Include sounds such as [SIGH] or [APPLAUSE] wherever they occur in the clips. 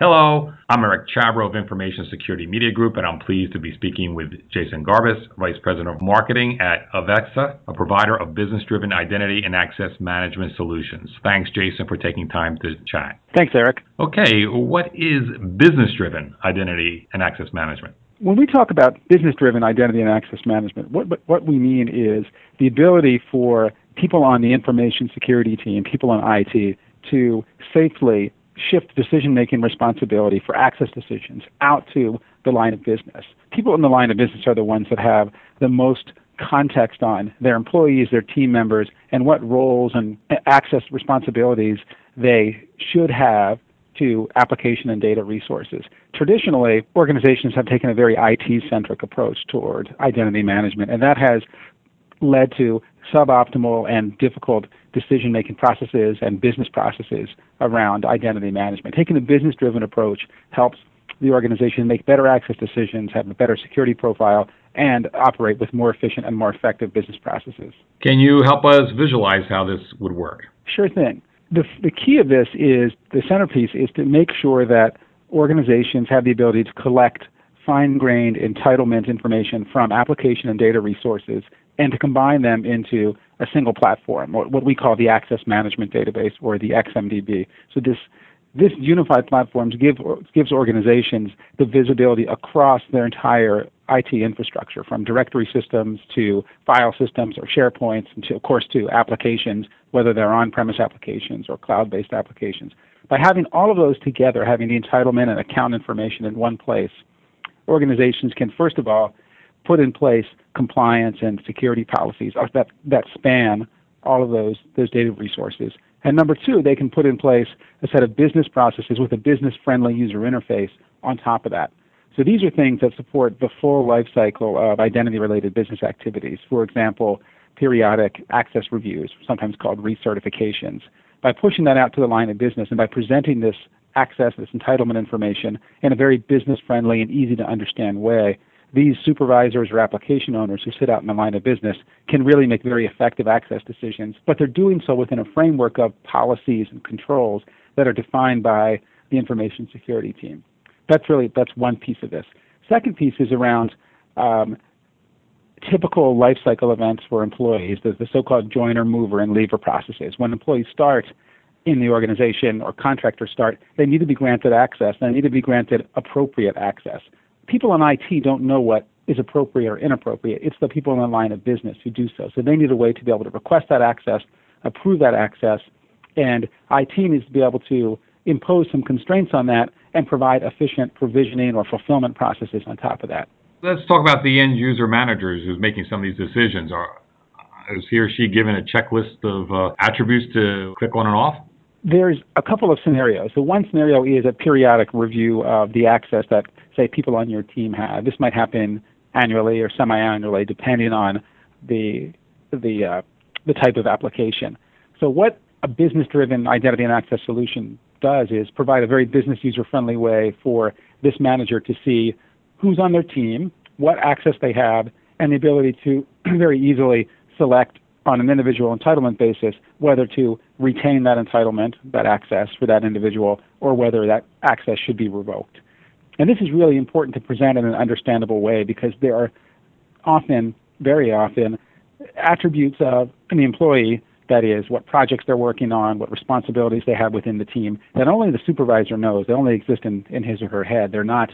Hello, I'm Eric Chabrow of Information Security Media Group, and I'm pleased to be speaking with Jason Garbis, Vice President of Marketing at Aveksa, a provider of business-driven identity and access management solutions. Thanks, Jason, for taking time to chat. Thanks, Eric. Okay, what is business-driven identity and access management? When we talk about business-driven identity and access management, what, what we mean is the ability for people on the information security team, people on IT, to safely shift decision-making responsibility for access decisions out to the line of business. People in the line of business are the ones that have the most context on their employees, their team members, and what roles and access responsibilities they should have to application and data resources. Traditionally, organizations have taken a very IT-centric approach toward identity management, and that has led to suboptimal and difficult decision making processes and business processes around identity management. Taking a business driven approach helps the organization make better access decisions, have a better security profile, and operate with more efficient and more effective business processes. Can you help us visualize how this would work? Sure thing. The, the key of this is the centerpiece is to make sure that organizations have the ability to collect fine grained entitlement information from application and data resources and to combine them into a single platform, what we call the Access Management Database or the XMDB. So this this unified platform give, gives organizations the visibility across their entire IT infrastructure, from directory systems to file systems or SharePoints, and to, of course to applications, whether they're on-premise applications or cloud-based applications. By having all of those together, having the entitlement and account information in one place, organizations can first of all put in place compliance and security policies that, that span all of those, those data resources. And number two, they can put in place a set of business processes with a business friendly user interface on top of that. So these are things that support the full lifecycle of identity related business activities. For example, periodic access reviews, sometimes called recertifications. By pushing that out to the line of business and by presenting this access, this entitlement information in a very business friendly and easy to understand way, these supervisors or application owners who sit out in the line of business can really make very effective access decisions, but they're doing so within a framework of policies and controls that are defined by the information security team. That's really that's one piece of this. Second piece is around um, typical life cycle events for employees, the, the so-called joiner, mover, and leaver processes. When employees start in the organization or contractors start, they need to be granted access. They need to be granted appropriate access people in IT don't know what is appropriate or inappropriate. It's the people in the line of business who do so. So they need a way to be able to request that access, approve that access, and IT needs to be able to impose some constraints on that and provide efficient provisioning or fulfillment processes on top of that. Let's talk about the end user managers who's making some of these decisions. Are, is he or she given a checklist of uh, attributes to click on and off? There's a couple of scenarios. The one scenario is a periodic review of the access that say people on your team have. This might happen annually or semi-annually, depending on the the uh, the type of application. So what a business-driven identity and access solution does is provide a very business user-friendly way for this manager to see who's on their team, what access they have, and the ability to [CLEARS THROAT] very easily select on an individual entitlement basis whether to retain that entitlement, that access for that individual, or whether that access should be revoked. And this is really important to present in an understandable way because there are often, very often, attributes of the employee that is what projects they're working on, what responsibilities they have within the team that only the supervisor knows. They only exist in his or her head. They're not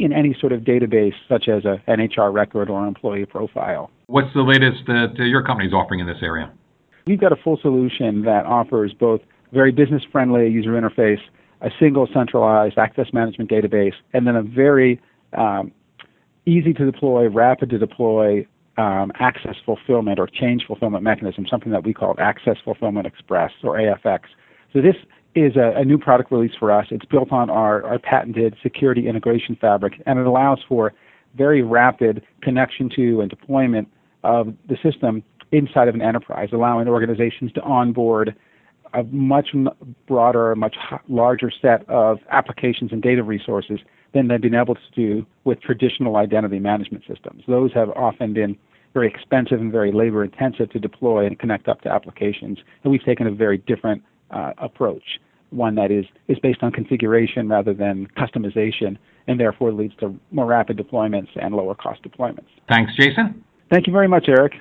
in any sort of database such as a, an HR record or an employee profile. What's the latest that your company is offering in this area? We've got a full solution that offers both very business friendly user interface a single centralized access management database, and then a very um, easy to deploy, rapid to deploy um, access fulfillment or change fulfillment mechanism, something that we call Access Fulfillment Express or AFX. So this is a, a, new product release for us. It's built on our, our patented security integration fabric, and it allows for very rapid connection to and deployment of the system inside of an enterprise, allowing organizations to onboard a much broader, much larger set of applications and data resources than they've been able to do with traditional identity management systems. Those have often been very expensive and very labor intensive to deploy and connect up to applications, and we've taken a very different Uh, approach. one that is, is based on configuration rather than customization, and therefore leads to more rapid deployments and lower cost deployments. Thanks, Jason. Thank you very much, Eric.